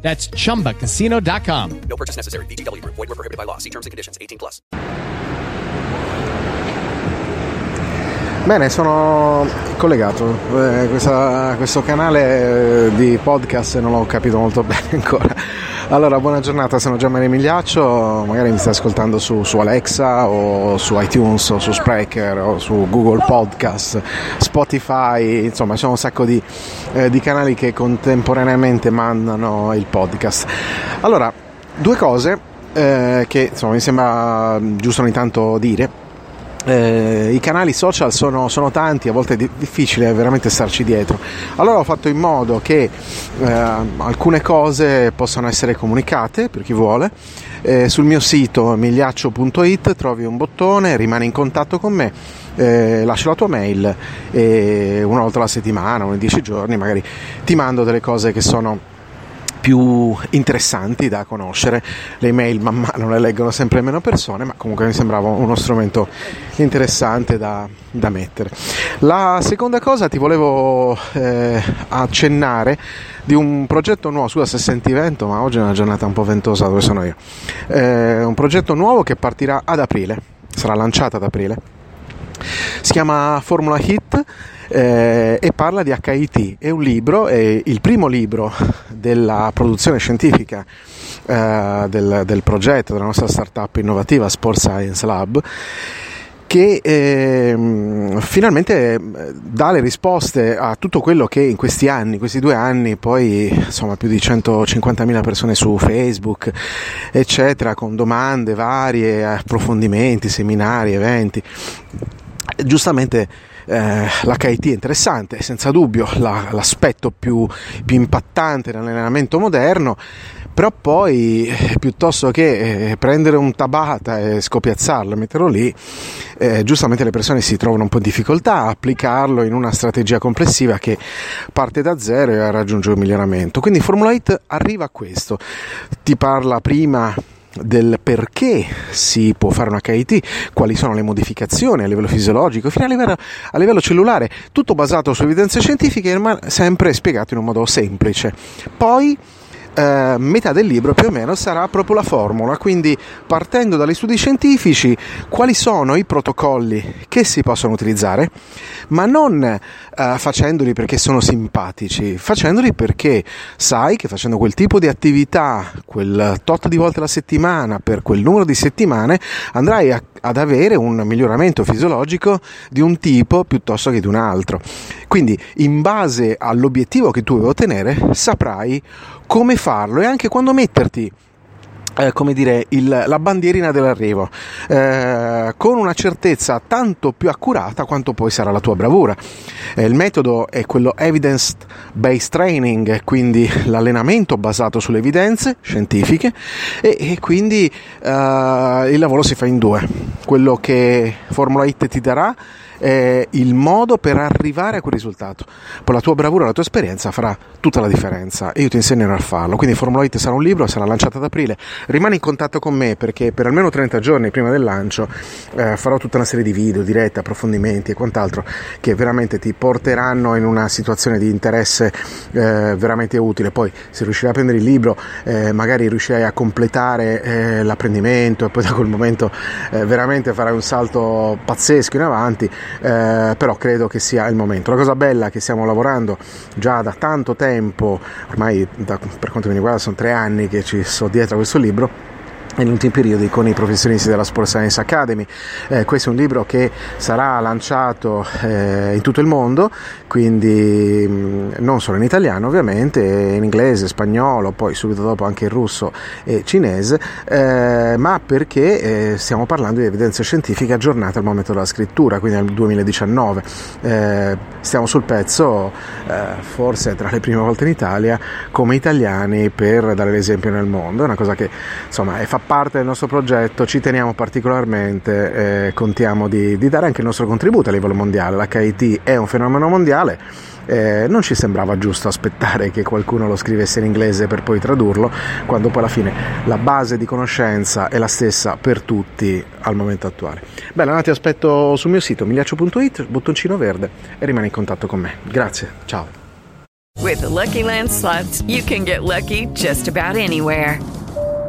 That's chumbacasino.com. No purchase necessary. VGW Group. Void were prohibited by law. See terms and conditions. 18 plus. Bene, sono collegato. Eh, questa- questo canale eh, di podcast non l'ho capito molto bene ancora. Allora, buona giornata, sono Gianmaria Migliaccio, magari mi stai ascoltando su, su Alexa o su iTunes o su Spreaker o su Google Podcast, Spotify, insomma c'è un sacco di, eh, di canali che contemporaneamente mandano il podcast. Allora, due cose eh, che insomma, mi sembra giusto ogni tanto dire. Eh, I canali social sono, sono tanti, a volte è di- difficile veramente starci dietro. Allora ho fatto in modo che eh, alcune cose possano essere comunicate per chi vuole. Eh, sul mio sito migliaccio.it trovi un bottone, rimani in contatto con me, eh, lascia la tua mail e una volta alla settimana, ogni dieci giorni magari ti mando delle cose che sono più interessanti da conoscere. Le email man mano le leggono sempre meno persone, ma comunque mi sembrava uno strumento interessante da, da mettere. La seconda cosa ti volevo eh, accennare di un progetto nuovo, scusa se senti vento, ma oggi è una giornata un po' ventosa dove sono io. Eh, un progetto nuovo che partirà ad aprile, sarà lanciato ad aprile. Si chiama Formula Hit eh, e parla di HIT. È un libro, è il primo libro della produzione scientifica eh, del, del progetto, della nostra startup innovativa Sport Science Lab che ehm, finalmente eh, dà le risposte a tutto quello che in questi anni, questi due anni, poi insomma più di 150.000 persone su Facebook, eccetera, con domande varie, approfondimenti, seminari, eventi. Giustamente eh, l'HIT è interessante, senza dubbio la- l'aspetto più, più impattante nell'allenamento moderno, però poi eh, piuttosto che eh, prendere un tabata e scopiazzarlo e metterlo lì, eh, giustamente le persone si trovano un po' in difficoltà a applicarlo in una strategia complessiva che parte da zero e raggiunge un miglioramento. Quindi Formula 8 arriva a questo, ti parla prima del perché si può fare un HIT, quali sono le modificazioni a livello fisiologico, fino a livello, a livello cellulare, tutto basato su evidenze scientifiche, ma sempre spiegato in un modo semplice. Poi eh, metà del libro più o meno sarà proprio la formula, quindi partendo dagli studi scientifici, quali sono i protocolli che si possono utilizzare, ma non eh, facendoli perché sono simpatici, facendoli perché sai che facendo quel tipo di attività, quel tot di volte alla settimana, per quel numero di settimane, andrai a- ad avere un miglioramento fisiologico di un tipo piuttosto che di un altro. Quindi, in base all'obiettivo che tu vuoi ottenere, saprai come farlo e anche quando metterti eh, come dire, il- la bandierina dell'arrivo, eh, con una certezza tanto più accurata quanto poi sarà la tua bravura. Eh, il metodo è quello evidence-based training, quindi l'allenamento basato sulle evidenze scientifiche e, e quindi eh, il lavoro si fa in due. Quello che Formula Hit ti darà è il modo per arrivare a quel risultato. Poi la tua bravura, la tua esperienza farà tutta la differenza e io ti insegnerò a farlo. Quindi Formula Hit sarà un libro, sarà lanciato ad aprile. Rimani in contatto con me perché per almeno 30 giorni prima del lancio eh, farò tutta una serie di video, dirette, approfondimenti e quant'altro che veramente ti porteranno in una situazione di interesse eh, veramente utile. Poi se riuscirai a prendere il libro eh, magari riuscirai a completare eh, l'apprendimento e poi da quel momento eh, veramente farai un salto pazzesco in avanti, eh, però credo che sia il momento. La cosa bella è che stiamo lavorando già da tanto tempo, ormai da- per quanto mi riguarda sono tre anni che ci sto dietro a questo libro negli ultimi periodi con i professionisti della Sport Science Academy. Eh, questo è un libro che sarà lanciato eh, in tutto il mondo, quindi mh, non solo in italiano ovviamente, in inglese, spagnolo, poi subito dopo anche in russo e cinese, eh, ma perché eh, stiamo parlando di evidenze scientifiche aggiornate al momento della scrittura, quindi nel 2019. Eh, stiamo sul pezzo, eh, forse tra le prime volte in Italia, come italiani per dare l'esempio nel mondo. È una cosa che insomma è- fa parte del nostro progetto ci teniamo particolarmente, eh, contiamo di, di, dare anche il nostro contributo a livello mondiale. L'HIT è un fenomeno mondiale, eh, non ci sembrava giusto aspettare che qualcuno lo scrivesse in inglese per poi tradurlo, quando poi alla fine la base di conoscenza è la stessa per tutti al momento attuale. Bene, allora ti aspetto sul mio sito miliaccio.it, bottoncino verde e rimani in contatto con me. Grazie, ciao. With the Lucky Land slots, you can get lucky just about anywhere.